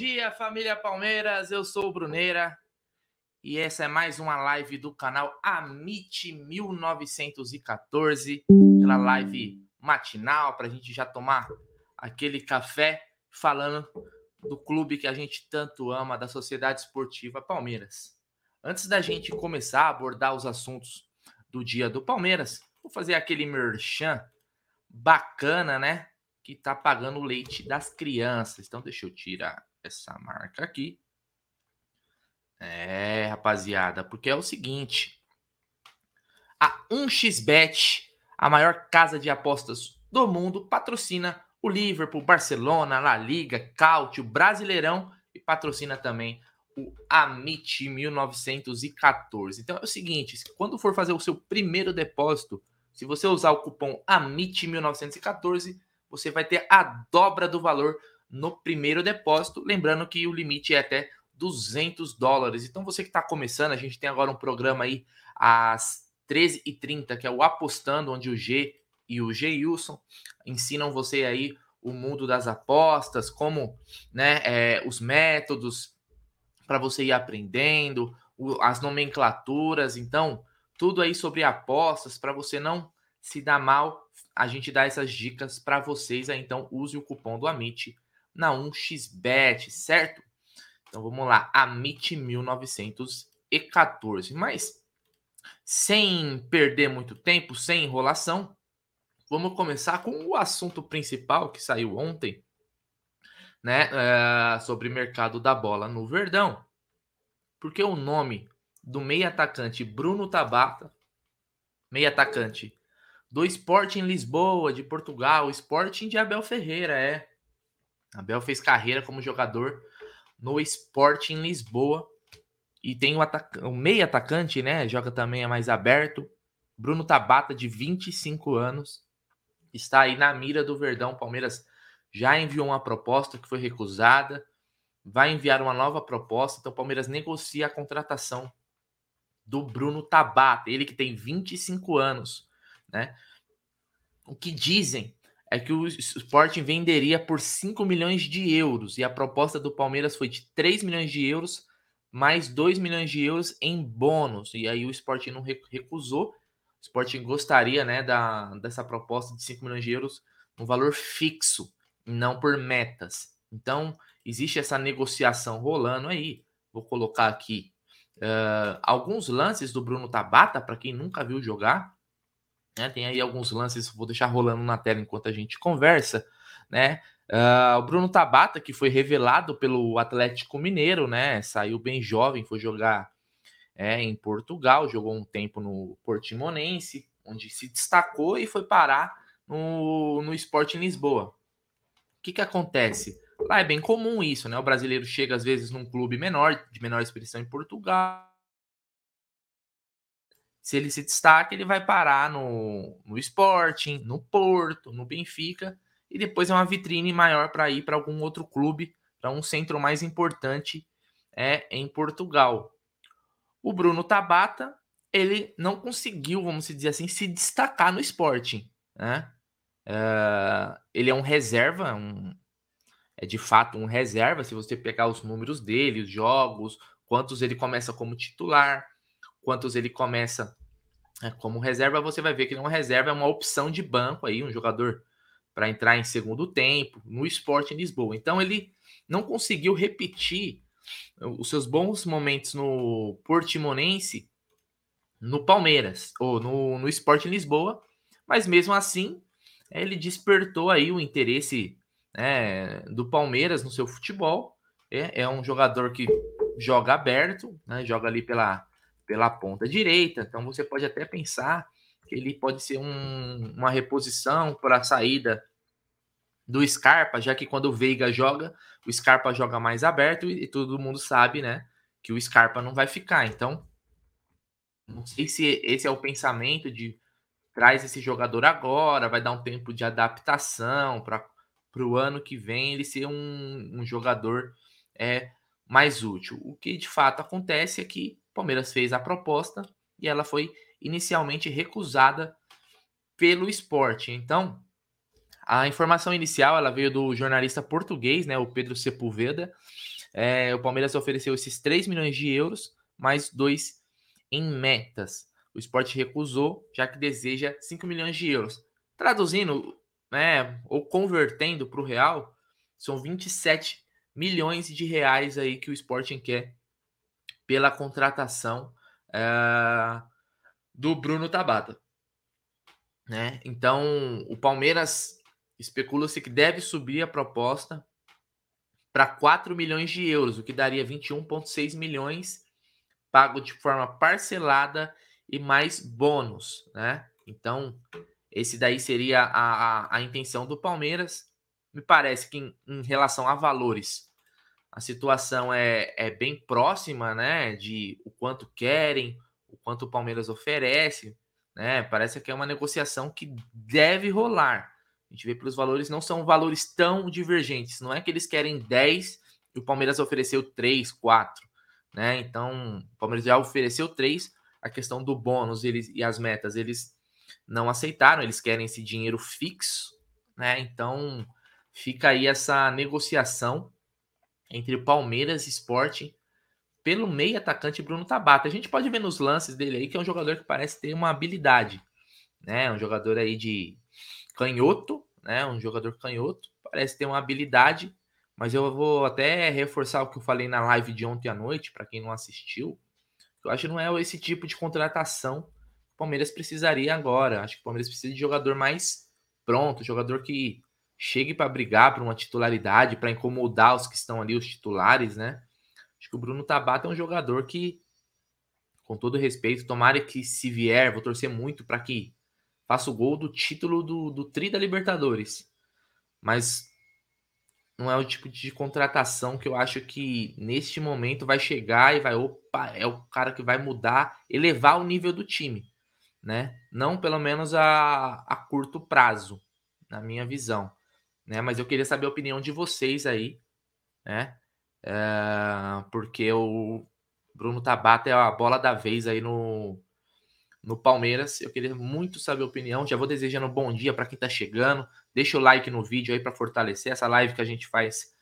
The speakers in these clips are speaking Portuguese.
dia, família Palmeiras. Eu sou o Bruneira e essa é mais uma live do canal Amit 1914, aquela live matinal para a gente já tomar aquele café falando do clube que a gente tanto ama, da Sociedade Esportiva Palmeiras. Antes da gente começar a abordar os assuntos do dia do Palmeiras, vou fazer aquele merchan bacana, né? Que tá pagando o leite das crianças. Então, deixa eu tirar essa marca aqui. É, rapaziada, porque é o seguinte: a 1xBet, a maior casa de apostas do mundo, patrocina o Liverpool, Barcelona, La Liga, Cautio, Brasileirão e patrocina também o Amit 1914. Então é o seguinte, quando for fazer o seu primeiro depósito, se você usar o cupom Amit 1914, você vai ter a dobra do valor no primeiro depósito, lembrando que o limite é até 200 dólares. Então você que está começando, a gente tem agora um programa aí às 13h30, que é o Apostando, onde o G e o Geilson ensinam você aí o mundo das apostas, como né, é, os métodos para você ir aprendendo, o, as nomenclaturas, então tudo aí sobre apostas para você não se dar mal. A gente dá essas dicas para vocês aí, então use o cupom do Amit na 1xBet, certo? Então vamos lá, Amit 1914. Mas sem perder muito tempo, sem enrolação, vamos começar com o assunto principal que saiu ontem, né? É, sobre mercado da bola no Verdão. Porque o nome do meio atacante Bruno Tabata, meio atacante do Sporting Lisboa, de Portugal, Sporting de Abel Ferreira, é. Abel fez carreira como jogador no Sporting Lisboa. E tem o, atac... o meio atacante, né? Joga também é mais aberto. Bruno Tabata, de 25 anos está aí na mira do Verdão. Palmeiras já enviou uma proposta que foi recusada, vai enviar uma nova proposta. Então, o Palmeiras negocia a contratação do Bruno Tabata, ele que tem 25 anos, né? O que dizem é que o Sporting venderia por 5 milhões de euros e a proposta do Palmeiras foi de 3 milhões de euros mais 2 milhões de euros em bônus. E aí o Sporting não recusou o Sporting gostaria né, da, dessa proposta de 5 milhões de euros um valor fixo, não por metas. Então, existe essa negociação rolando aí. Vou colocar aqui uh, alguns lances do Bruno Tabata, para quem nunca viu jogar. Né, tem aí alguns lances, vou deixar rolando na tela enquanto a gente conversa. Né? Uh, o Bruno Tabata, que foi revelado pelo Atlético Mineiro, né? Saiu bem jovem, foi jogar é, em Portugal, jogou um tempo no Portimonense, onde se destacou e foi parar no, no Sport em Lisboa. O que, que acontece? Lá é bem comum isso, né? O brasileiro chega às vezes num clube menor, de menor expressão em Portugal. Se ele se destaca, ele vai parar no, no Sporting, no Porto, no Benfica, e depois é uma vitrine maior para ir para algum outro clube, para um centro mais importante é em Portugal. O Bruno Tabata, ele não conseguiu, vamos dizer assim, se destacar no esporte. Né? Uh, ele é um reserva, um, é de fato um reserva. Se você pegar os números dele, os jogos, quantos ele começa como titular, quantos ele começa é, como reserva, você vai ver que ele é reserva, é uma opção de banco aí, um jogador para entrar em segundo tempo no esporte em Lisboa. Então ele não conseguiu repetir os seus bons momentos no Portimonense, no Palmeiras ou no, no Sport em Lisboa, mas mesmo assim ele despertou aí o interesse né, do Palmeiras no seu futebol. É, é, um jogador que joga aberto, né, joga ali pela, pela ponta direita, então você pode até pensar que ele pode ser um, uma reposição para a saída do Scarpa, já que quando o Veiga joga, o Scarpa joga mais aberto e, e todo mundo sabe, né, que o Scarpa não vai ficar. Então, não sei se esse é o pensamento de traz esse jogador agora, vai dar um tempo de adaptação para o ano que vem ele ser um, um jogador é, mais útil. O que de fato acontece é que o Palmeiras fez a proposta e ela foi inicialmente recusada pelo esporte. Então, a informação inicial ela veio do jornalista português, né, o Pedro Sepulveda. É, o Palmeiras ofereceu esses 3 milhões de euros, mais 2 em metas. O esporte recusou, já que deseja 5 milhões de euros. Traduzindo, né, ou convertendo para o real, são 27 milhões de reais aí que o Sporting quer pela contratação é, do Bruno Tabata. Né? Então, o Palmeiras especula-se que deve subir a proposta para 4 milhões de euros, o que daria 21,6 milhões pago de forma parcelada e mais bônus, né? Então, esse daí seria a, a, a intenção do Palmeiras. Me parece que em, em, relação a valores, a situação é, é bem próxima, né? De o quanto querem, o quanto o Palmeiras oferece, né? Parece que é uma negociação que deve rolar. A gente vê pelos valores, não são valores tão divergentes. Não é que eles querem 10 e o Palmeiras ofereceu 3, 4. Né? Então, o Palmeiras já ofereceu 3. A questão do bônus eles, e as metas, eles não aceitaram, eles querem esse dinheiro fixo. Né? Então, fica aí essa negociação entre Palmeiras e Sporting pelo meio atacante Bruno Tabata. A gente pode ver nos lances dele aí que é um jogador que parece ter uma habilidade, né? Um jogador aí de canhoto, né? Um jogador canhoto, parece ter uma habilidade, mas eu vou até reforçar o que eu falei na live de ontem à noite, para quem não assistiu. Eu acho que não é esse tipo de contratação que o Palmeiras precisaria agora. Acho que o Palmeiras precisa de jogador mais pronto, jogador que chegue para brigar por uma titularidade, para incomodar os que estão ali, os titulares, né? Acho que o Bruno Tabata é um jogador que, com todo respeito, tomara que se vier, vou torcer muito para que faça o gol do título do, do Tri da Libertadores. Mas não é o tipo de contratação que eu acho que neste momento vai chegar e vai, opa, é o cara que vai mudar, elevar o nível do time, né? Não pelo menos a, a curto prazo, na minha visão, né? Mas eu queria saber a opinião de vocês aí, né? É, porque o Bruno Tabata é a bola da vez aí no, no Palmeiras. Eu queria muito saber a opinião. Já vou desejando um bom dia para quem está chegando. Deixa o like no vídeo aí para fortalecer essa live que a gente faz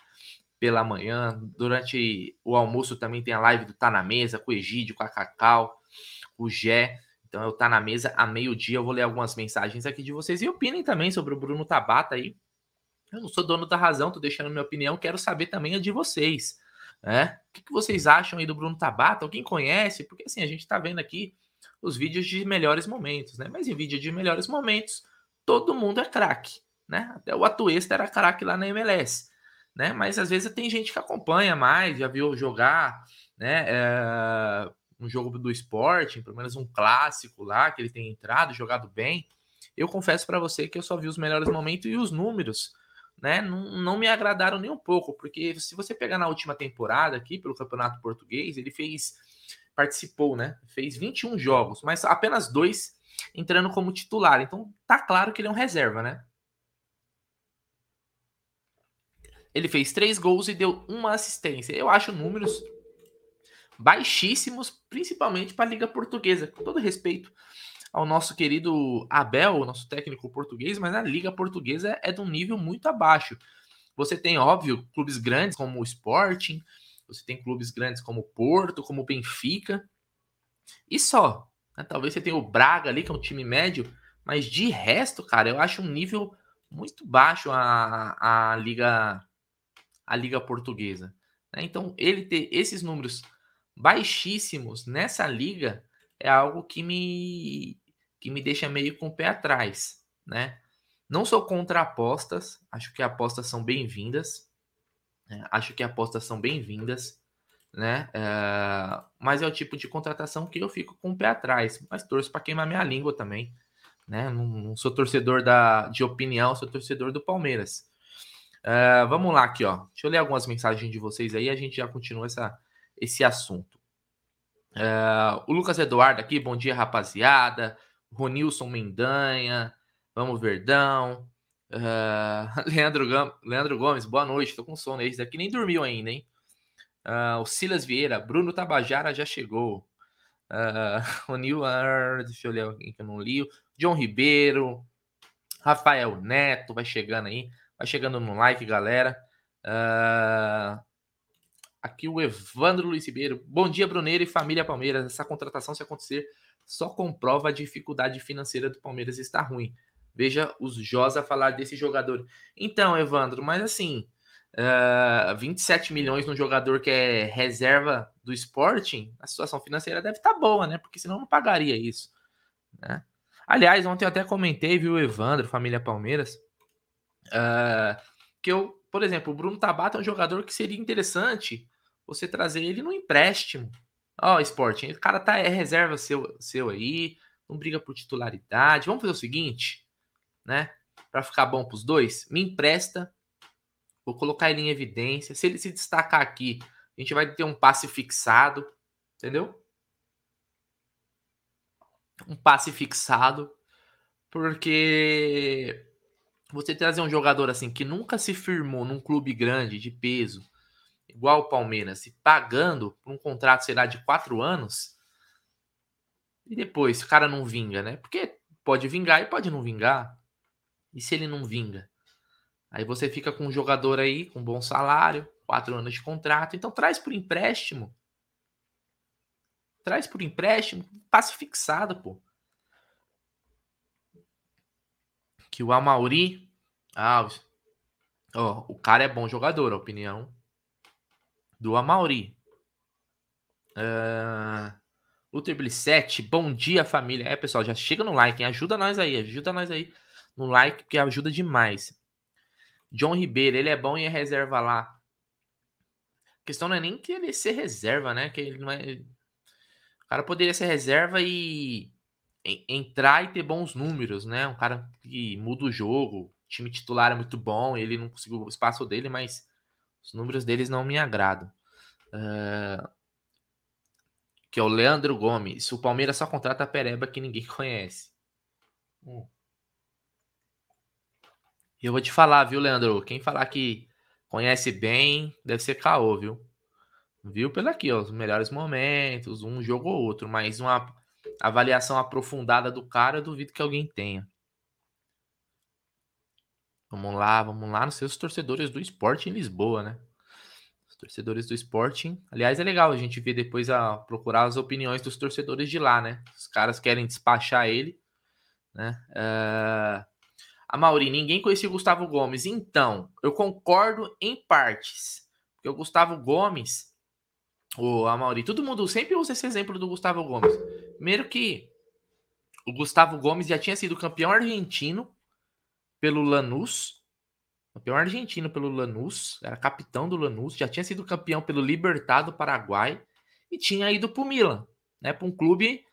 pela manhã. Durante o almoço também tem a live do Tá na Mesa com o Egídio, com a Cacau, o Gé. Então eu tá na mesa a meio-dia. Eu vou ler algumas mensagens aqui de vocês e opinem também sobre o Bruno Tabata aí. Eu não sou dono da razão, tô deixando minha opinião, quero saber também a de vocês. Né? O que, que vocês acham aí do Bruno Tabata? Alguém conhece? Porque assim, a gente tá vendo aqui os vídeos de melhores momentos, né? Mas em vídeo de melhores momentos, todo mundo é craque, né? Até o Atuesta era craque lá na MLS, né? Mas às vezes tem gente que acompanha mais, já viu jogar, né? É, um jogo do esporte, pelo menos um clássico lá, que ele tem entrado, jogado bem. Eu confesso para você que eu só vi os melhores momentos e os números né, não, não me agradaram nem um pouco, porque se você pegar na última temporada aqui pelo Campeonato Português, ele fez participou, né? Fez 21 jogos, mas apenas dois entrando como titular. Então tá claro que ele é um reserva, né? Ele fez três gols e deu uma assistência. Eu acho números baixíssimos, principalmente para a Liga Portuguesa. Com todo respeito ao nosso querido Abel, nosso técnico português, mas a Liga Portuguesa é de um nível muito abaixo. Você tem, óbvio, clubes grandes como o Sporting, você tem clubes grandes como o Porto, como o Benfica, e só. Né? Talvez você tenha o Braga ali, que é um time médio, mas de resto, cara, eu acho um nível muito baixo a, a Liga a Liga Portuguesa. Né? Então, ele ter esses números baixíssimos nessa liga é algo que me que me deixa meio com o pé atrás, né? Não sou contra apostas, acho que apostas são bem-vindas, né? acho que apostas são bem-vindas, né? É, mas é o tipo de contratação que eu fico com o pé atrás, mas torço para queimar minha língua também, né? Não, não, sou torcedor da, de opinião, sou torcedor do Palmeiras. É, vamos lá aqui, ó. Deixa eu ler algumas mensagens de vocês aí, a gente já continua essa, esse assunto. Uh, o Lucas Eduardo aqui, bom dia, rapaziada. Ronilson Mendanha, vamos Verdão. Uh, Leandro, Leandro Gomes, boa noite, tô com sono. Esse daqui nem dormiu ainda, hein? Uh, o Silas Vieira, Bruno Tabajara já chegou. O Neil, deixa eu ler alguém que eu não li. John Ribeiro, Rafael Neto vai chegando aí. Vai chegando no like, galera. Uh... Aqui o Evandro Luiz Ribeiro. Bom dia, Bruneiro e família Palmeiras. Essa contratação, se acontecer, só comprova a dificuldade financeira do Palmeiras está ruim. Veja os Josa falar desse jogador. Então, Evandro, mas assim, uh, ah, 27 milhões num jogador que é reserva do Sporting, a situação financeira deve estar tá boa, né? Porque senão não pagaria isso. Né? Aliás, ontem eu até comentei, viu, Evandro, família Palmeiras, uh, que eu, por exemplo, o Bruno Tabata é um jogador que seria interessante você trazer ele no empréstimo. Ó, oh, Sporting, o cara tá é reserva seu, seu aí, não briga por titularidade. Vamos fazer o seguinte, né? Para ficar bom para os dois, me empresta Vou colocar ele em evidência. Se ele se destacar aqui, a gente vai ter um passe fixado, entendeu? Um passe fixado, porque você trazer um jogador assim que nunca se firmou num clube grande de peso, igual o Palmeiras, e pagando por um contrato, sei lá, de quatro anos, e depois o cara não vinga, né? Porque pode vingar e pode não vingar. E se ele não vinga? Aí você fica com um jogador aí com bom salário, quatro anos de contrato. Então traz por empréstimo. Traz por empréstimo, passe fixado, pô. Que o Amauri. Ah, ó, o cara é bom jogador, a opinião do Amauri. Uh, Luther Blissete, bom dia família. É, pessoal, já chega no like, hein? ajuda nós aí, ajuda nós aí no like, que ajuda demais. John Ribeiro, ele é bom e é reserva lá. A questão não é nem que ele ser reserva, né? Que ele não é. O cara poderia ser reserva e entrar e ter bons números, né? Um cara que muda o jogo, time titular é muito bom, ele não conseguiu o espaço dele, mas os números deles não me agradam. Uh... Que é o Leandro Gomes. O Palmeiras só contrata a Pereba que ninguém conhece. Hum. E eu vou te falar, viu, Leandro? Quem falar que conhece bem, deve ser caô, viu? Viu pelo aqui, ó, os melhores momentos, um jogo ou outro, mas uma avaliação aprofundada do cara, eu duvido que alguém tenha. Vamos lá, vamos lá nos seus torcedores do esporte em Lisboa, né? Os torcedores do Sporting. Aliás, é legal a gente ver depois a procurar as opiniões dos torcedores de lá, né? Os caras querem despachar ele, né? Uh... A Mauri, ninguém conhecia o Gustavo Gomes. Então, eu concordo em partes. Porque o Gustavo Gomes, o Mauri, todo mundo sempre usa esse exemplo do Gustavo Gomes. Primeiro que o Gustavo Gomes já tinha sido campeão argentino pelo Lanús. Campeão argentino pelo Lanús, era capitão do Lanús, já tinha sido campeão pelo Libertad do Paraguai e tinha ido para o Milan, né, para um clube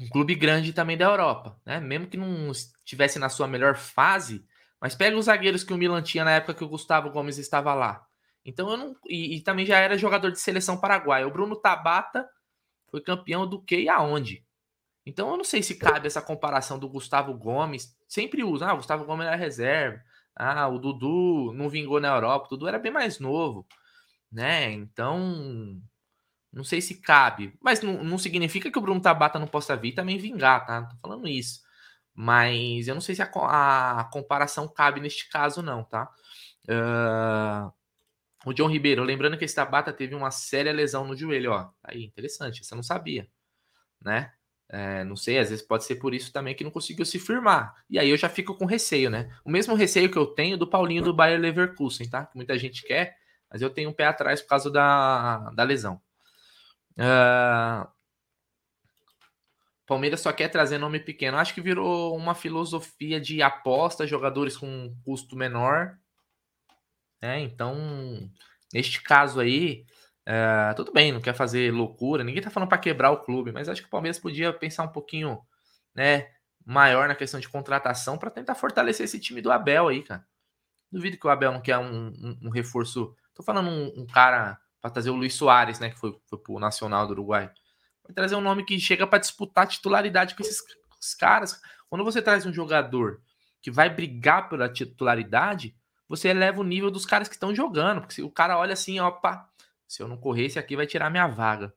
um clube grande também da Europa, né? Mesmo que não estivesse na sua melhor fase, mas pega os zagueiros que o Milan tinha na época que o Gustavo Gomes estava lá. Então eu não. E, e também já era jogador de seleção paraguaia. O Bruno Tabata foi campeão do que e aonde? Então eu não sei se cabe essa comparação do Gustavo Gomes. Sempre usa, ah, o Gustavo Gomes era reserva. Ah, o Dudu não vingou na Europa. O Dudu era bem mais novo, né? Então não sei se cabe, mas não, não significa que o Bruno Tabata não possa vir também vingar, tá? Não tô falando isso. Mas eu não sei se a, a comparação cabe neste caso, não, tá? Uh, o John Ribeiro, lembrando que esse Tabata teve uma séria lesão no joelho, ó. Aí, interessante, você não sabia, né? É, não sei, às vezes pode ser por isso também que não conseguiu se firmar. E aí eu já fico com receio, né? O mesmo receio que eu tenho do Paulinho do Bayer Leverkusen, tá? Que muita gente quer, mas eu tenho um pé atrás por causa da, da lesão. Uh, Palmeiras só quer trazer nome pequeno. Acho que virou uma filosofia de aposta, jogadores com custo menor. É, então, neste caso aí, uh, tudo bem, não quer fazer loucura. Ninguém tá falando para quebrar o clube, mas acho que o Palmeiras podia pensar um pouquinho, né, maior na questão de contratação para tentar fortalecer esse time do Abel aí, cara. Duvido que o Abel não quer um, um, um reforço. Tô falando um, um cara para trazer o Luiz Soares, né, que foi, foi pro Nacional do Uruguai. Vai trazer um nome que chega para disputar titularidade com esses, esses caras. Quando você traz um jogador que vai brigar pela titularidade, você eleva o nível dos caras que estão jogando. Porque se o cara olha assim, opa, se eu não correr, esse aqui vai tirar minha vaga.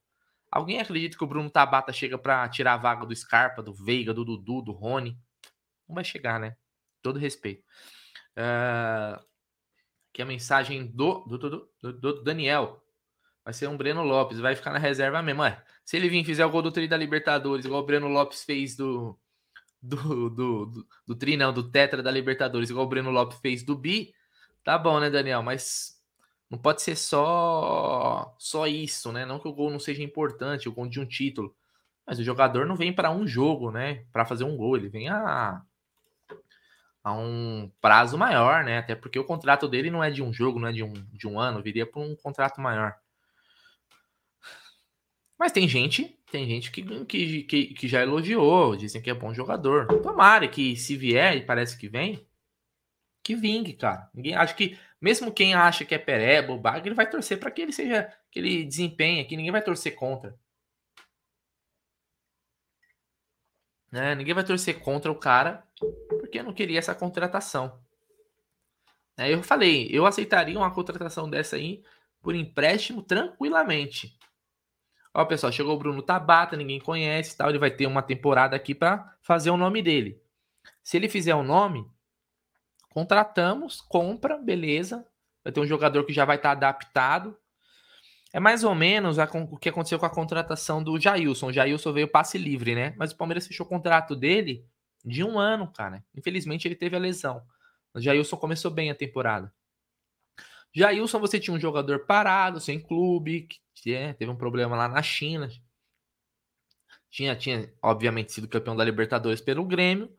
Alguém acredita que o Bruno Tabata chega para tirar a vaga do Scarpa, do Veiga, do Dudu, do Rony? Não vai chegar, né? Todo respeito. Uh, aqui a mensagem do, do, do, do, Daniel. Vai ser um Breno Lopes, vai ficar na reserva mesmo. Ué, se ele vir e fizer o gol do Tri da Libertadores, igual o Breno Lopes fez do, do, do, do, do Tri, não, do Tetra da Libertadores, igual o Breno Lopes fez do Bi, tá bom, né, Daniel? Mas não pode ser só só isso, né? Não que o gol não seja importante, o gol de um título. Mas o jogador não vem para um jogo, né? Para fazer um gol, ele vem a, a um prazo maior, né? Até porque o contrato dele não é de um jogo, não é de um, de um ano, viria para um contrato maior. Mas tem gente, tem gente que, que, que, que já elogiou, dizem que é bom jogador. Tomara que se vier, e parece que vem, que vingue, cara. Ninguém acha que, mesmo quem acha que é pereba, bag, ele vai torcer para que ele seja, que ele desempenhe, que ninguém vai torcer contra. Né? Ninguém vai torcer contra o cara porque não queria essa contratação. Aí eu falei, eu aceitaria uma contratação dessa aí por empréstimo tranquilamente. Ó, pessoal, chegou o Bruno Tabata, ninguém conhece, tal, ele vai ter uma temporada aqui para fazer o nome dele. Se ele fizer o nome, contratamos, compra, beleza. Vai ter um jogador que já vai estar tá adaptado. É mais ou menos a, o que aconteceu com a contratação do Jailson. O Jailson veio passe livre, né? Mas o Palmeiras fechou o contrato dele de um ano, cara. Infelizmente ele teve a lesão. O Jailson começou bem a temporada. Jailson, você tinha um jogador parado, sem clube, que é, teve um problema lá na China. Tinha, tinha, obviamente, sido campeão da Libertadores pelo Grêmio.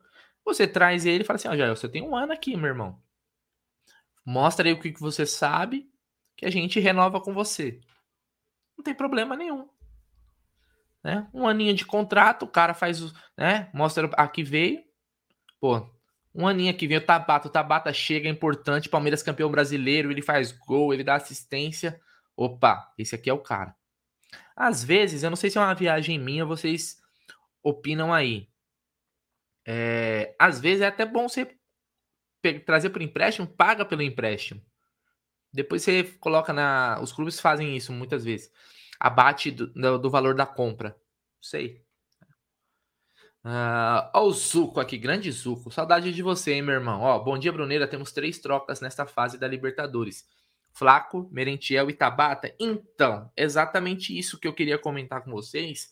Você traz ele e fala assim: Ó, Jailson, você tem um ano aqui, meu irmão. Mostra aí o que, que você sabe, que a gente renova com você. Não tem problema nenhum. Né? Um aninho de contrato, o cara faz, né? Mostra aqui veio. Pô, um aninho aqui vem o Tabata, o Tabata chega, é importante, Palmeiras campeão brasileiro, ele faz gol, ele dá assistência. Opa, esse aqui é o cara. Às vezes, eu não sei se é uma viagem minha, vocês opinam aí. É, às vezes é até bom você trazer por empréstimo, paga pelo empréstimo. Depois você coloca na. Os clubes fazem isso muitas vezes. Abate do, do valor da compra. Sei. Uh, ó, o Zuco aqui, grande Zuco. Saudade de você, hein, meu irmão. Ó, bom dia, Bruneira. Temos três trocas nesta fase da Libertadores. Flaco, Merentiel e Tabata. Então, exatamente isso que eu queria comentar com vocês,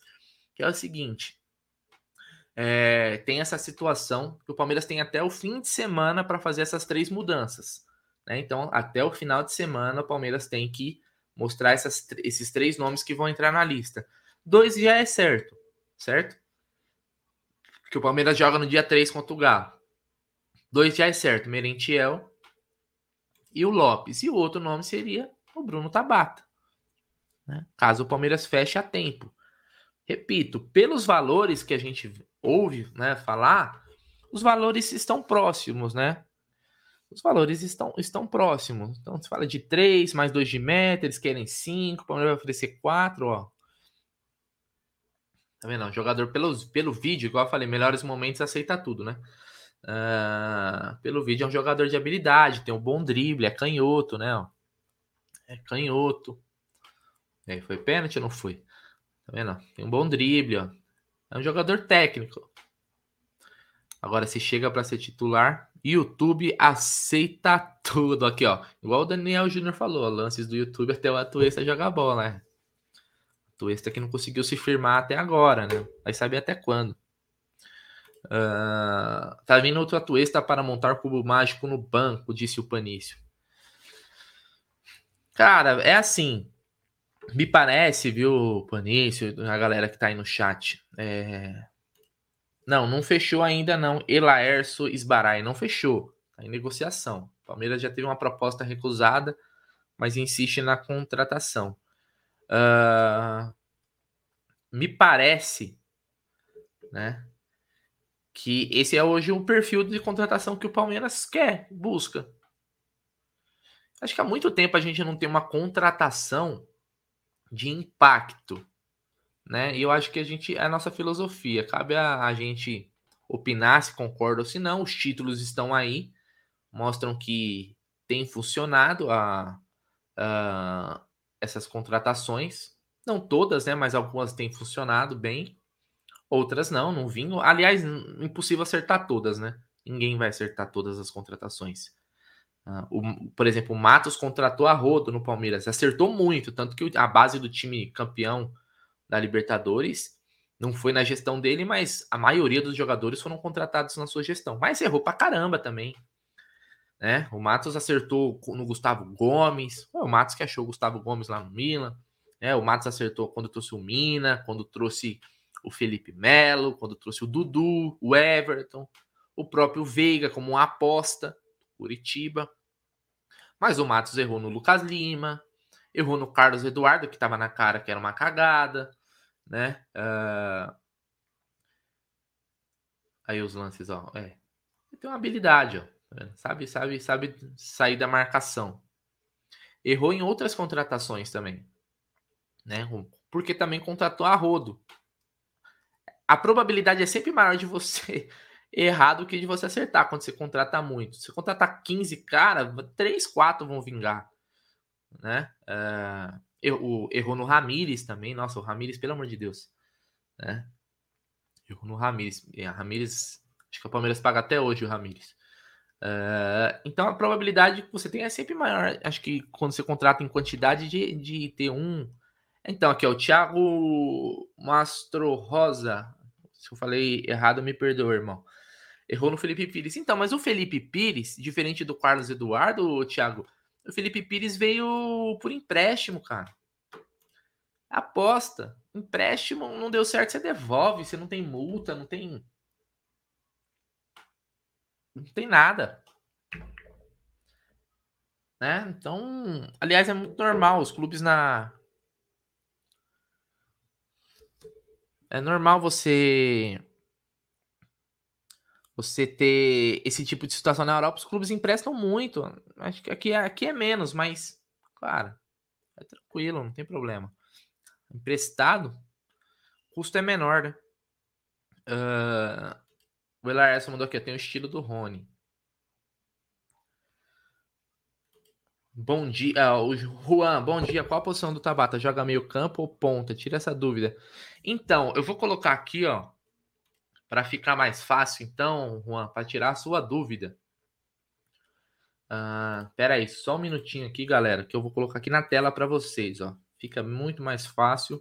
que é o seguinte. É, tem essa situação que o Palmeiras tem até o fim de semana para fazer essas três mudanças. Né? Então, até o final de semana, o Palmeiras tem que mostrar essas, esses três nomes que vão entrar na lista. Dois já é certo, certo? Que o Palmeiras joga no dia 3 contra o Galo. Dois já é certo, Merentiel e o Lopes. E o outro nome seria o Bruno Tabata. Né? Caso o Palmeiras feche a tempo. Repito, pelos valores que a gente ouve né, falar, os valores estão próximos, né? Os valores estão, estão próximos. Então, se fala de 3, mais 2 de meta, eles querem 5, o Palmeiras vai oferecer 4, ó. Tá vendo? O jogador pelos, pelo vídeo, igual eu falei, melhores momentos aceita tudo, né? Uh, pelo vídeo é um jogador de habilidade, tem um bom drible, é canhoto, né? É canhoto. Aí, foi pênalti ou não foi? Tá vendo? Tem um bom drible, ó. É um jogador técnico. Agora, se chega para ser titular, YouTube aceita tudo. Aqui, ó. Igual o Daniel Júnior falou, lances do YouTube até o Atuesta jogar bola, né? Atuesta que não conseguiu se firmar até agora, né? Vai saber até quando. Uh, tá vindo outro Atuesta para montar cubo mágico no banco, disse o Panício. Cara, é assim. Me parece, viu, Panício, a galera que tá aí no chat. É... Não, não fechou ainda não. Elaerso Esbarai não fechou. Tá em negociação. O Palmeiras já teve uma proposta recusada, mas insiste na contratação. Uh... Me parece, né, que esse é hoje um perfil de contratação que o Palmeiras quer, busca. Acho que há muito tempo a gente não tem uma contratação de impacto, né? E eu acho que a gente é a nossa filosofia. Cabe a, a gente opinar se concorda ou se não. Os títulos estão aí, mostram que tem funcionado a, a essas contratações. Não todas, né? Mas algumas têm funcionado bem. Outras não, não vinham. Aliás, impossível acertar todas, né? Ninguém vai acertar todas as contratações. Uh, o, por exemplo, o Matos contratou a Rodo no Palmeiras, acertou muito, tanto que a base do time campeão da Libertadores não foi na gestão dele, mas a maioria dos jogadores foram contratados na sua gestão. Mas errou pra caramba também. Né? O Matos acertou no Gustavo Gomes. o Matos que achou o Gustavo Gomes lá no Milan. Né? O Matos acertou quando trouxe o Mina, quando trouxe o Felipe Melo, quando trouxe o Dudu, o Everton, o próprio Veiga como uma aposta, Curitiba. Mas o Matos errou no Lucas Lima, errou no Carlos Eduardo, que estava na cara que era uma cagada, né? Uh... Aí os lances, ó, é. Tem uma habilidade, ó. Tá sabe, sabe, sabe sair da marcação. Errou em outras contratações também, né? Porque também contratou a rodo. A probabilidade é sempre maior de você errar do que de você acertar quando você contrata muito. Se contratar 15 cara, 3, 4 vão vingar, né? Uh, errou, errou no Ramires também. Nossa, o Ramires, pelo amor de Deus, né? Errou no Ramires. A Ramires, acho que o Palmeiras paga até hoje o Ramires. Uh, então a probabilidade que você tem é sempre maior. Acho que quando você contrata em quantidade de, de ter um. Então, aqui, ó, o Thiago Mastro Rosa. Se eu falei errado, me perdoa, irmão. Errou no Felipe Pires. Então, mas o Felipe Pires, diferente do Carlos Eduardo, Thiago, o Felipe Pires veio por empréstimo, cara. Aposta. Empréstimo não deu certo, você devolve. Você não tem multa, não tem não tem nada. Né? Então, aliás, é muito normal os clubes na É normal você você ter esse tipo de situação na Europa, os clubes emprestam muito. Acho que aqui, é, aqui é menos, mas, claro, é tranquilo, não tem problema. Emprestado, o custo é menor, né? Uh, o Elar mandou aqui, tem o estilo do Rony. Bom dia, ah, o Juan, bom dia. Qual a posição do Tabata? Joga meio campo ou ponta? Tira essa dúvida. Então, eu vou colocar aqui, ó, para ficar mais fácil, então, Juan, para tirar a sua dúvida. Uh, pera aí, só um minutinho aqui, galera, que eu vou colocar aqui na tela para vocês, ó. Fica muito mais fácil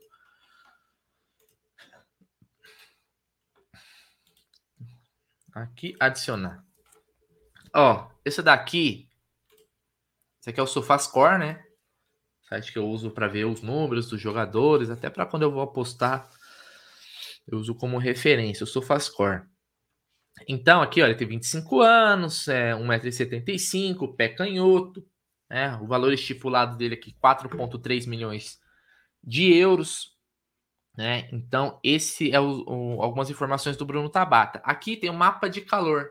Aqui, adicionar. Ó, esse daqui. Esse aqui é o SofaScore, né? Site que eu uso para ver os números dos jogadores, até para quando eu vou apostar, eu uso como referência o SofaScore. Então, aqui, ele tem 25 anos, é 1,75m, pé canhoto, né? O valor estipulado dele aqui, 4,3 milhões de euros. Né? Então, esse é o, o, algumas informações do Bruno Tabata. Aqui tem o um mapa de calor.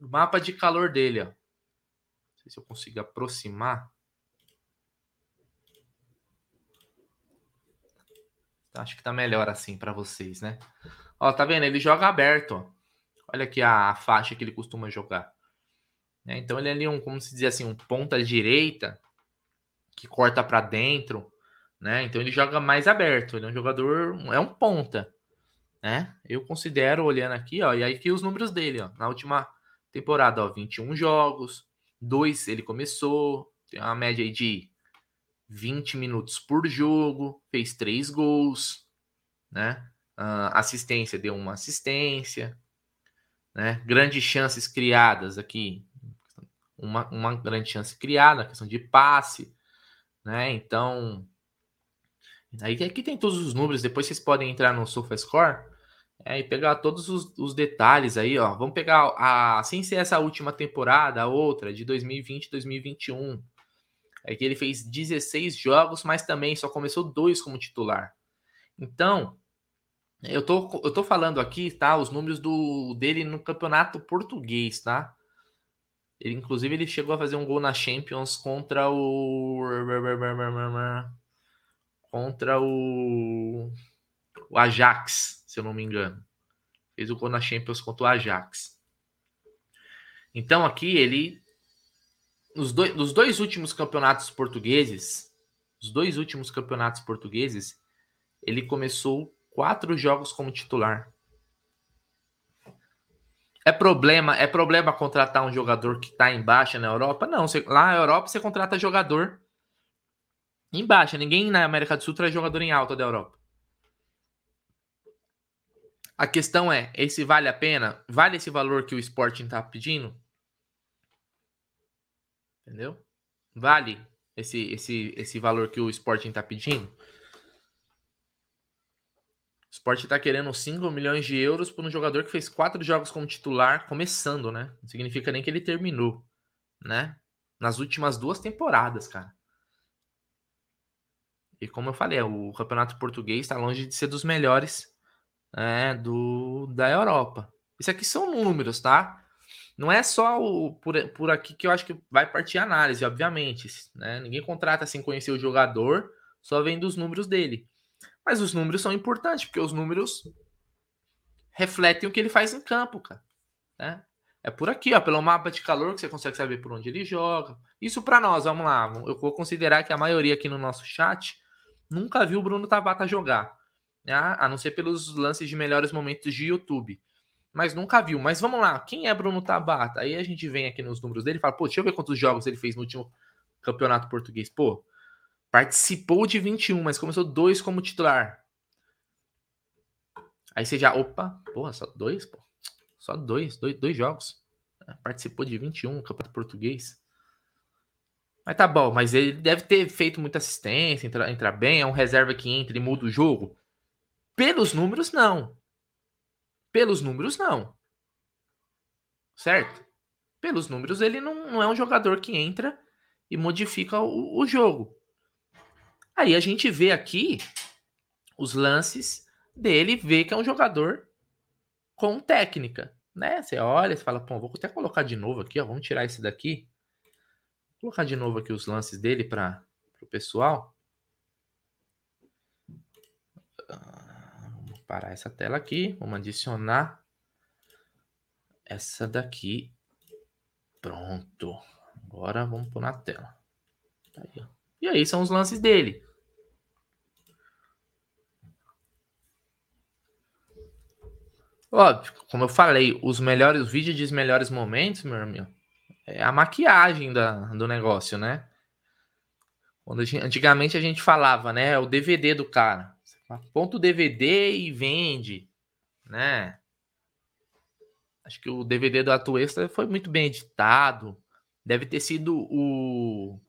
O mapa de calor dele, ó. Não sei se eu consigo aproximar. Acho que tá melhor assim para vocês, né? Ó, tá vendo? Ele joga aberto, ó. Olha aqui a, a faixa que ele costuma jogar. Né? Então ele é ali um, como se diz assim, um ponta direita que corta para dentro né? Então ele joga mais aberto, ele é um jogador, é um ponta, né? Eu considero olhando aqui, ó, e aí que os números dele, ó, na última temporada, ó, 21 jogos, dois ele começou, tem uma média aí de 20 minutos por jogo, fez três gols, né? Uh, assistência deu uma assistência, né? Grandes chances criadas aqui, uma, uma grande chance criada, questão de passe, né? Então Aí aqui tem todos os números, depois vocês podem entrar no SofaScore é, e pegar todos os, os, detalhes aí, ó. Vamos pegar a sem ser essa última temporada, a outra de 2020 2021. É que ele fez 16 jogos, mas também só começou dois como titular. Então, eu tô, eu tô falando aqui, tá? Os números do dele no campeonato português, tá? Ele, inclusive, ele chegou a fazer um gol na Champions contra o contra o, o Ajax, se eu não me engano. Fez o gol na Champions contra o Ajax. Então aqui ele nos dois, nos dois últimos campeonatos portugueses, os dois últimos campeonatos portugueses, ele começou quatro jogos como titular. É problema, é problema contratar um jogador que está em baixa na Europa? Não, você, lá na Europa você contrata jogador em baixa. Ninguém na América do Sul traz jogador em alta da Europa. A questão é, esse vale a pena? Vale esse valor que o Sporting está pedindo? Entendeu? Vale esse, esse, esse valor que o Sporting está pedindo? O Sport está querendo 5 milhões de euros por um jogador que fez quatro jogos como titular, começando, né? Não significa nem que ele terminou, né? Nas últimas duas temporadas, cara. E como eu falei, o campeonato português está longe de ser dos melhores é, do, da Europa. Isso aqui são números, tá? Não é só o, por, por aqui que eu acho que vai partir a análise, obviamente. Né? Ninguém contrata sem conhecer o jogador, só vendo os números dele. Mas os números são importantes, porque os números refletem o que ele faz em campo, cara. Né? É por aqui, ó, pelo mapa de calor que você consegue saber por onde ele joga. Isso para nós, vamos lá. Eu vou considerar que a maioria aqui no nosso chat nunca viu o Bruno Tabata jogar, né? a não ser pelos lances de melhores momentos de YouTube. Mas nunca viu. Mas vamos lá, quem é Bruno Tabata? Aí a gente vem aqui nos números dele e fala, pô, deixa eu ver quantos jogos ele fez no último campeonato português. Pô, Participou de 21, mas começou dois como titular. Aí você já, opa, porra, só dois, pô. Só dois, dois, dois jogos. É, participou de 21, campeonato português. Mas tá bom, mas ele deve ter feito muita assistência, entra, entra bem, é um reserva que entra e muda o jogo. Pelos números, não. Pelos números, não. Certo? Pelos números, ele não, não é um jogador que entra e modifica o, o jogo. Aí a gente vê aqui os lances dele, vê que é um jogador com técnica, né? Você olha e fala, pô, vou até colocar de novo aqui, ó, vamos tirar esse daqui. Vou colocar de novo aqui os lances dele para o pessoal. Ah, parar essa tela aqui, vamos adicionar essa daqui. Pronto. Agora vamos pôr na tela. Tá aí, e aí são os lances dele. Óbvio, como eu falei, os melhores vídeos de melhores momentos, meu amigo, é a maquiagem da, do negócio, né? Quando antigamente a gente falava, né? É o DVD do cara. Ponto DVD e vende, né? Acho que o DVD do Atuesta foi muito bem editado. Deve ter sido o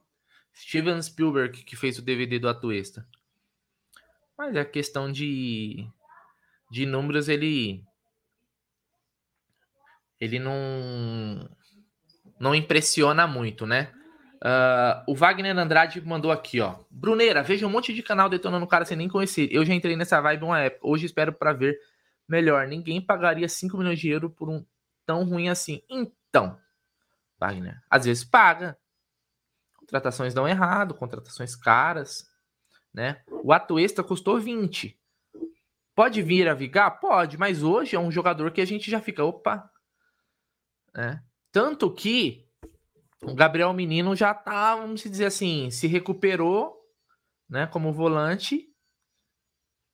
Steven Spielberg que fez o DVD do Atuesta. Mas a questão de, de números, ele ele não não impressiona muito, né? Uh, o Wagner Andrade mandou aqui, ó. Bruneira, veja um monte de canal detonando o cara sem nem conhecer. Eu já entrei nessa vibe uma época. Hoje espero para ver melhor. Ninguém pagaria 5 milhões de euros por um tão ruim assim. Então, Wagner, às vezes paga. Contratações dão errado, contratações caras, né? O Atuesta custou 20. Pode vir a Vigar? Pode, mas hoje é um jogador que a gente já fica, opa, né? Tanto que o Gabriel Menino já tá, vamos dizer assim, se recuperou, né, como volante.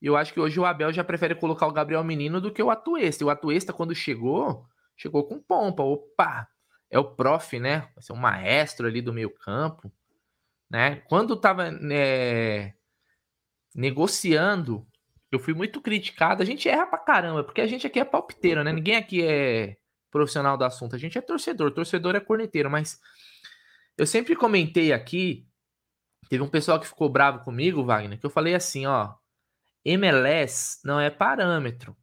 E eu acho que hoje o Abel já prefere colocar o Gabriel Menino do que o Atuesta. E o Atuesta, quando chegou, chegou com pompa. Opa, é o prof, né? Vai ser maestro ali do meio campo. Né? Quando tava né, negociando, eu fui muito criticado. A gente erra pra caramba, porque a gente aqui é palpiteiro, né? Ninguém aqui é profissional do assunto. A gente é torcedor, torcedor é corneteiro, mas eu sempre comentei aqui, teve um pessoal que ficou bravo comigo, Wagner, que eu falei assim, ó, MLS não é parâmetro.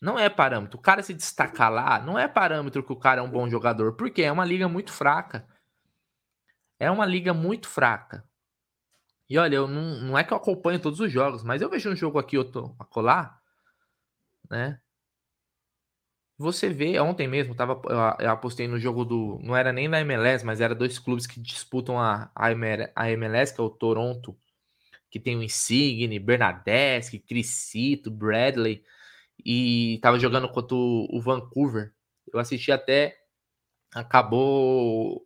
Não é parâmetro. O cara se destacar lá, não é parâmetro que o cara é um bom jogador, porque é uma liga muito fraca. É uma liga muito fraca. E olha, eu não, não é que eu acompanho todos os jogos, mas eu vejo um jogo aqui, a colar, né? Você vê, ontem mesmo, tava, eu apostei no jogo do. Não era nem da MLS, mas era dois clubes que disputam a, a, MLS, que é o Toronto, que tem o Insigne, Bernadette, Crisito, Bradley, e tava jogando contra o, Vancouver. Eu assisti até. Acabou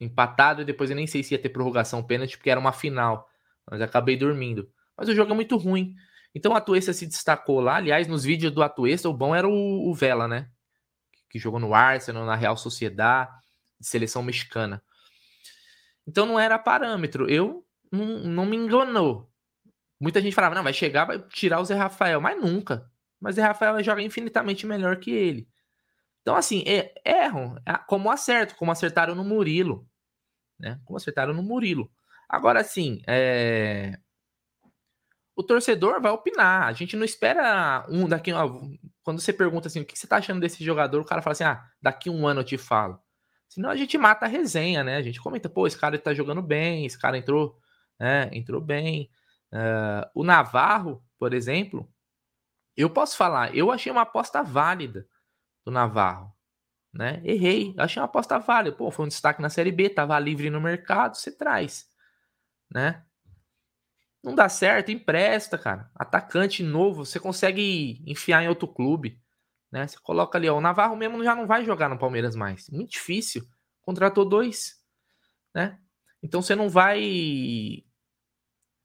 empatado e depois eu nem sei se ia ter prorrogação pênalti, porque era uma final. Mas acabei dormindo. Mas o jogo é muito ruim. Então o Atuesta se destacou lá. Aliás, nos vídeos do Atuesta, o bom era o, o Vela, né? Que jogou no Arsenal, na Real Sociedade, seleção mexicana. Então não era parâmetro. Eu não, não me enganou. Muita gente falava, não, vai chegar, vai tirar o Zé Rafael, mas nunca. Mas o Zé Rafael joga infinitamente melhor que ele. Então, assim, é, erram, como acerto, como acertaram no Murilo. Né? Como acertaram no Murilo. Agora, assim, é... o torcedor vai opinar. A gente não espera um daqui. Ó, quando você pergunta assim, o que você tá achando desse jogador, o cara fala assim: ah, daqui um ano eu te falo. Senão a gente mata a resenha, né? A gente comenta, pô, esse cara tá jogando bem, esse cara entrou, né? Entrou bem. Uh, o Navarro, por exemplo, eu posso falar, eu achei uma aposta válida do Navarro. Né? Errei, achei uma aposta válida. Pô, foi um destaque na Série B, tava livre no mercado, você traz. Né? Não dá certo, empresta, cara. Atacante novo, você consegue enfiar em outro clube. Né? Você coloca ali, ó, o Navarro mesmo já não vai jogar no Palmeiras mais. Muito difícil. Contratou dois. Né? Então você não vai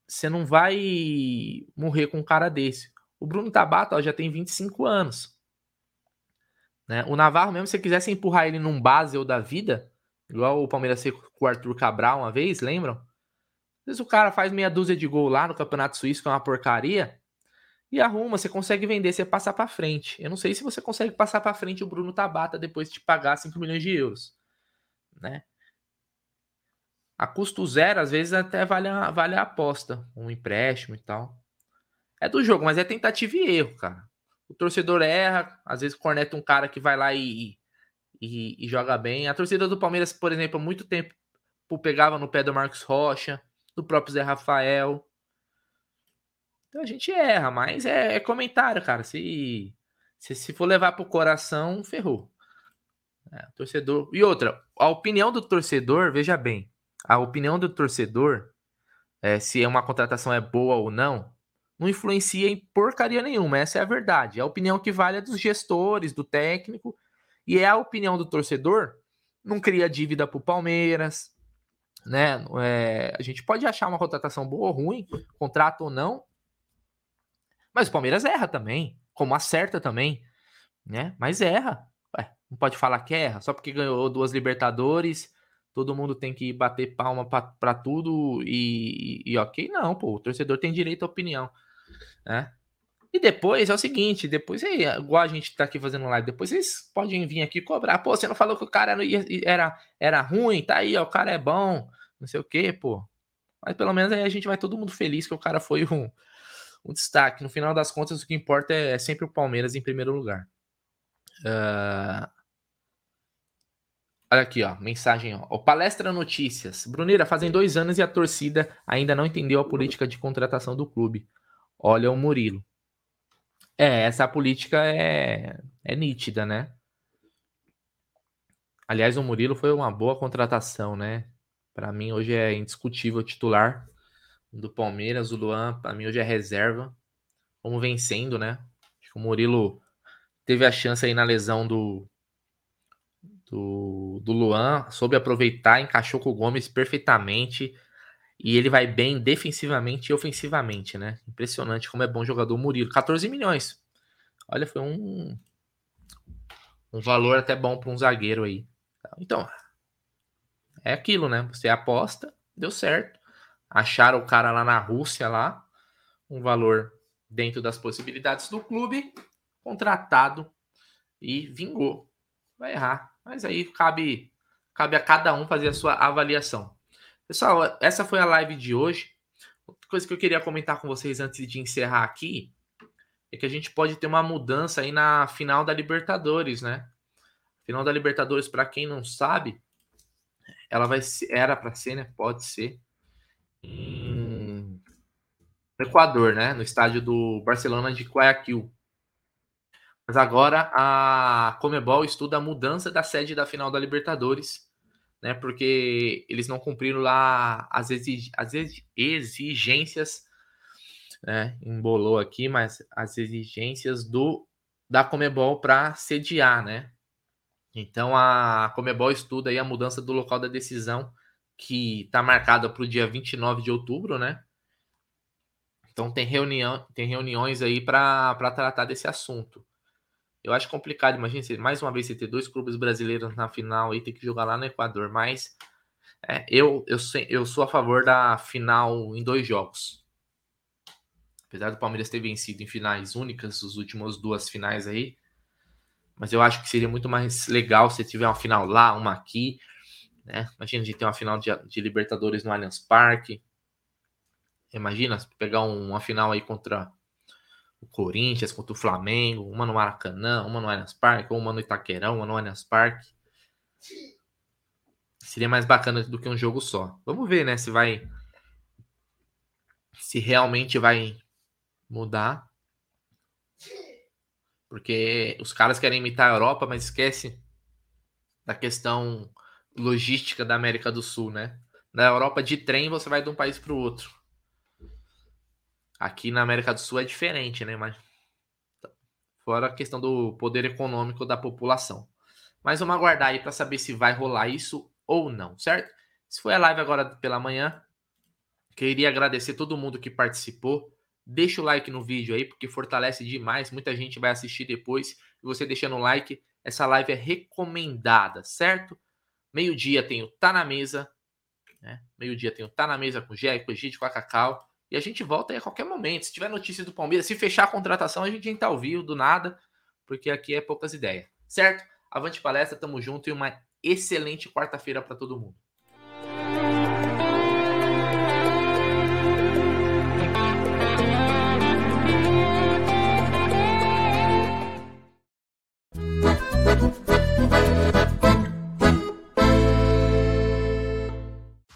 você não vai morrer com um cara desse. O Bruno Tabata ó, já tem 25 anos. Né? O Navarro, mesmo se você quisesse empurrar ele num Basel da vida, igual o Palmeiras fez com o Arthur Cabral uma vez, lembram? Às vezes o cara faz meia dúzia de gol lá no Campeonato Suíço, que é uma porcaria, e arruma, você consegue vender, você passa para frente. Eu não sei se você consegue passar para frente o Bruno Tabata depois de pagar 5 milhões de euros, né? a custo zero, às vezes até vale a, vale a aposta, um empréstimo e tal. É do jogo, mas é tentativa e erro, cara. O torcedor erra, às vezes corneta um cara que vai lá e, e, e joga bem. A torcida do Palmeiras, por exemplo, há muito tempo pegava no pé do Marcos Rocha, do próprio Zé Rafael. Então a gente erra, mas é, é comentário, cara. Se, se, se for levar pro coração, ferrou. É, torcedor. E outra, a opinião do torcedor, veja bem, a opinião do torcedor, é, se é uma contratação é boa ou não, não influencia em porcaria nenhuma. Essa é a verdade. A opinião que vale é dos gestores, do técnico, e é a opinião do torcedor. Não cria dívida para o Palmeiras, né? É, a gente pode achar uma contratação boa ou ruim, contrato ou não, mas o Palmeiras erra também, como acerta também, né? Mas erra. Ué, não pode falar que erra, só porque ganhou duas Libertadores todo mundo tem que bater palma para tudo e, e, e, ok, não, pô, o torcedor tem direito à opinião, né? E depois é o seguinte, depois, é, igual a gente tá aqui fazendo live, depois vocês podem vir aqui cobrar, pô, você não falou que o cara era, era ruim, tá aí, ó, o cara é bom, não sei o que, pô. Mas pelo menos aí a gente vai todo mundo feliz que o cara foi um, um destaque. No final das contas, o que importa é, é sempre o Palmeiras em primeiro lugar. Uh, Olha aqui, ó, mensagem, ó. O Palestra Notícias. Brunira, fazem dois anos e a torcida ainda não entendeu a política de contratação do clube. Olha o Murilo. É, essa política é, é nítida, né? Aliás, o Murilo foi uma boa contratação, né? Para mim, hoje é indiscutível titular do Palmeiras. O Luan, para mim, hoje é reserva. Vamos vencendo, né? Acho que o Murilo teve a chance aí na lesão do, do, do Luan, soube aproveitar, encaixou com o Gomes perfeitamente. E ele vai bem defensivamente e ofensivamente, né? Impressionante como é bom jogador Murilo. 14 milhões. Olha, foi um, um valor até bom para um zagueiro aí. Então, é aquilo, né? Você aposta, deu certo. Acharam o cara lá na Rússia, lá, um valor dentro das possibilidades do clube, contratado e vingou. Vai errar. Mas aí cabe, cabe a cada um fazer a sua avaliação. Pessoal, essa foi a live de hoje. Outra coisa que eu queria comentar com vocês antes de encerrar aqui é que a gente pode ter uma mudança aí na final da Libertadores, né? Final da Libertadores, para quem não sabe, ela vai ser, era para ser, né? Pode ser no Equador, né? No estádio do Barcelona de Guayaquil. Mas agora a Comebol estuda a mudança da sede da final da Libertadores, né? Porque eles não cumpriram lá as, exig as exigências, né? Embolou aqui, mas as exigências do da Comebol para sediar, né? Então a Comebol estuda aí a mudança do local da decisão, que está marcada para o dia 29 de outubro, né? Então tem reunião, tem reuniões aí para tratar desse assunto. Eu acho complicado, imagina mais uma vez você ter dois clubes brasileiros na final e ter que jogar lá no Equador, mas é, eu, eu, eu sou a favor da final em dois jogos. Apesar do Palmeiras ter vencido em finais únicas, as últimas duas finais aí, mas eu acho que seria muito mais legal se tiver uma final lá, uma aqui, né? Imagina a gente ter uma final de, de Libertadores no Allianz Parque. Imagina pegar uma final aí contra o Corinthians, contra o Flamengo, uma no Maracanã, uma no Allianz Parque, uma no Itaquerão, uma no Allianz Parque. Seria mais bacana do que um jogo só. Vamos ver, né, se vai se realmente vai mudar. Porque os caras querem imitar a Europa, mas esquece da questão logística da América do Sul, né? Na Europa de trem você vai de um país para o outro. Aqui na América do Sul é diferente, né? Mas fora a questão do poder econômico da população. Mas vamos aguardar aí para saber se vai rolar isso ou não, certo? Se foi a live agora pela manhã, queria agradecer todo mundo que participou. Deixa o like no vídeo aí, porque fortalece demais. Muita gente vai assistir depois. E você deixando o like, essa live é recomendada, certo? Meio-dia tem o Tá na Mesa. Né? Meio-dia tem o Tá na Mesa com o Gé, com o Egito, com a Cacau. E a gente volta aí a qualquer momento. Se tiver notícia do Palmeiras, se fechar a contratação, a gente entra ao vivo do nada, porque aqui é poucas ideias. Certo? Avante palestra, tamo junto e uma excelente quarta-feira para todo mundo.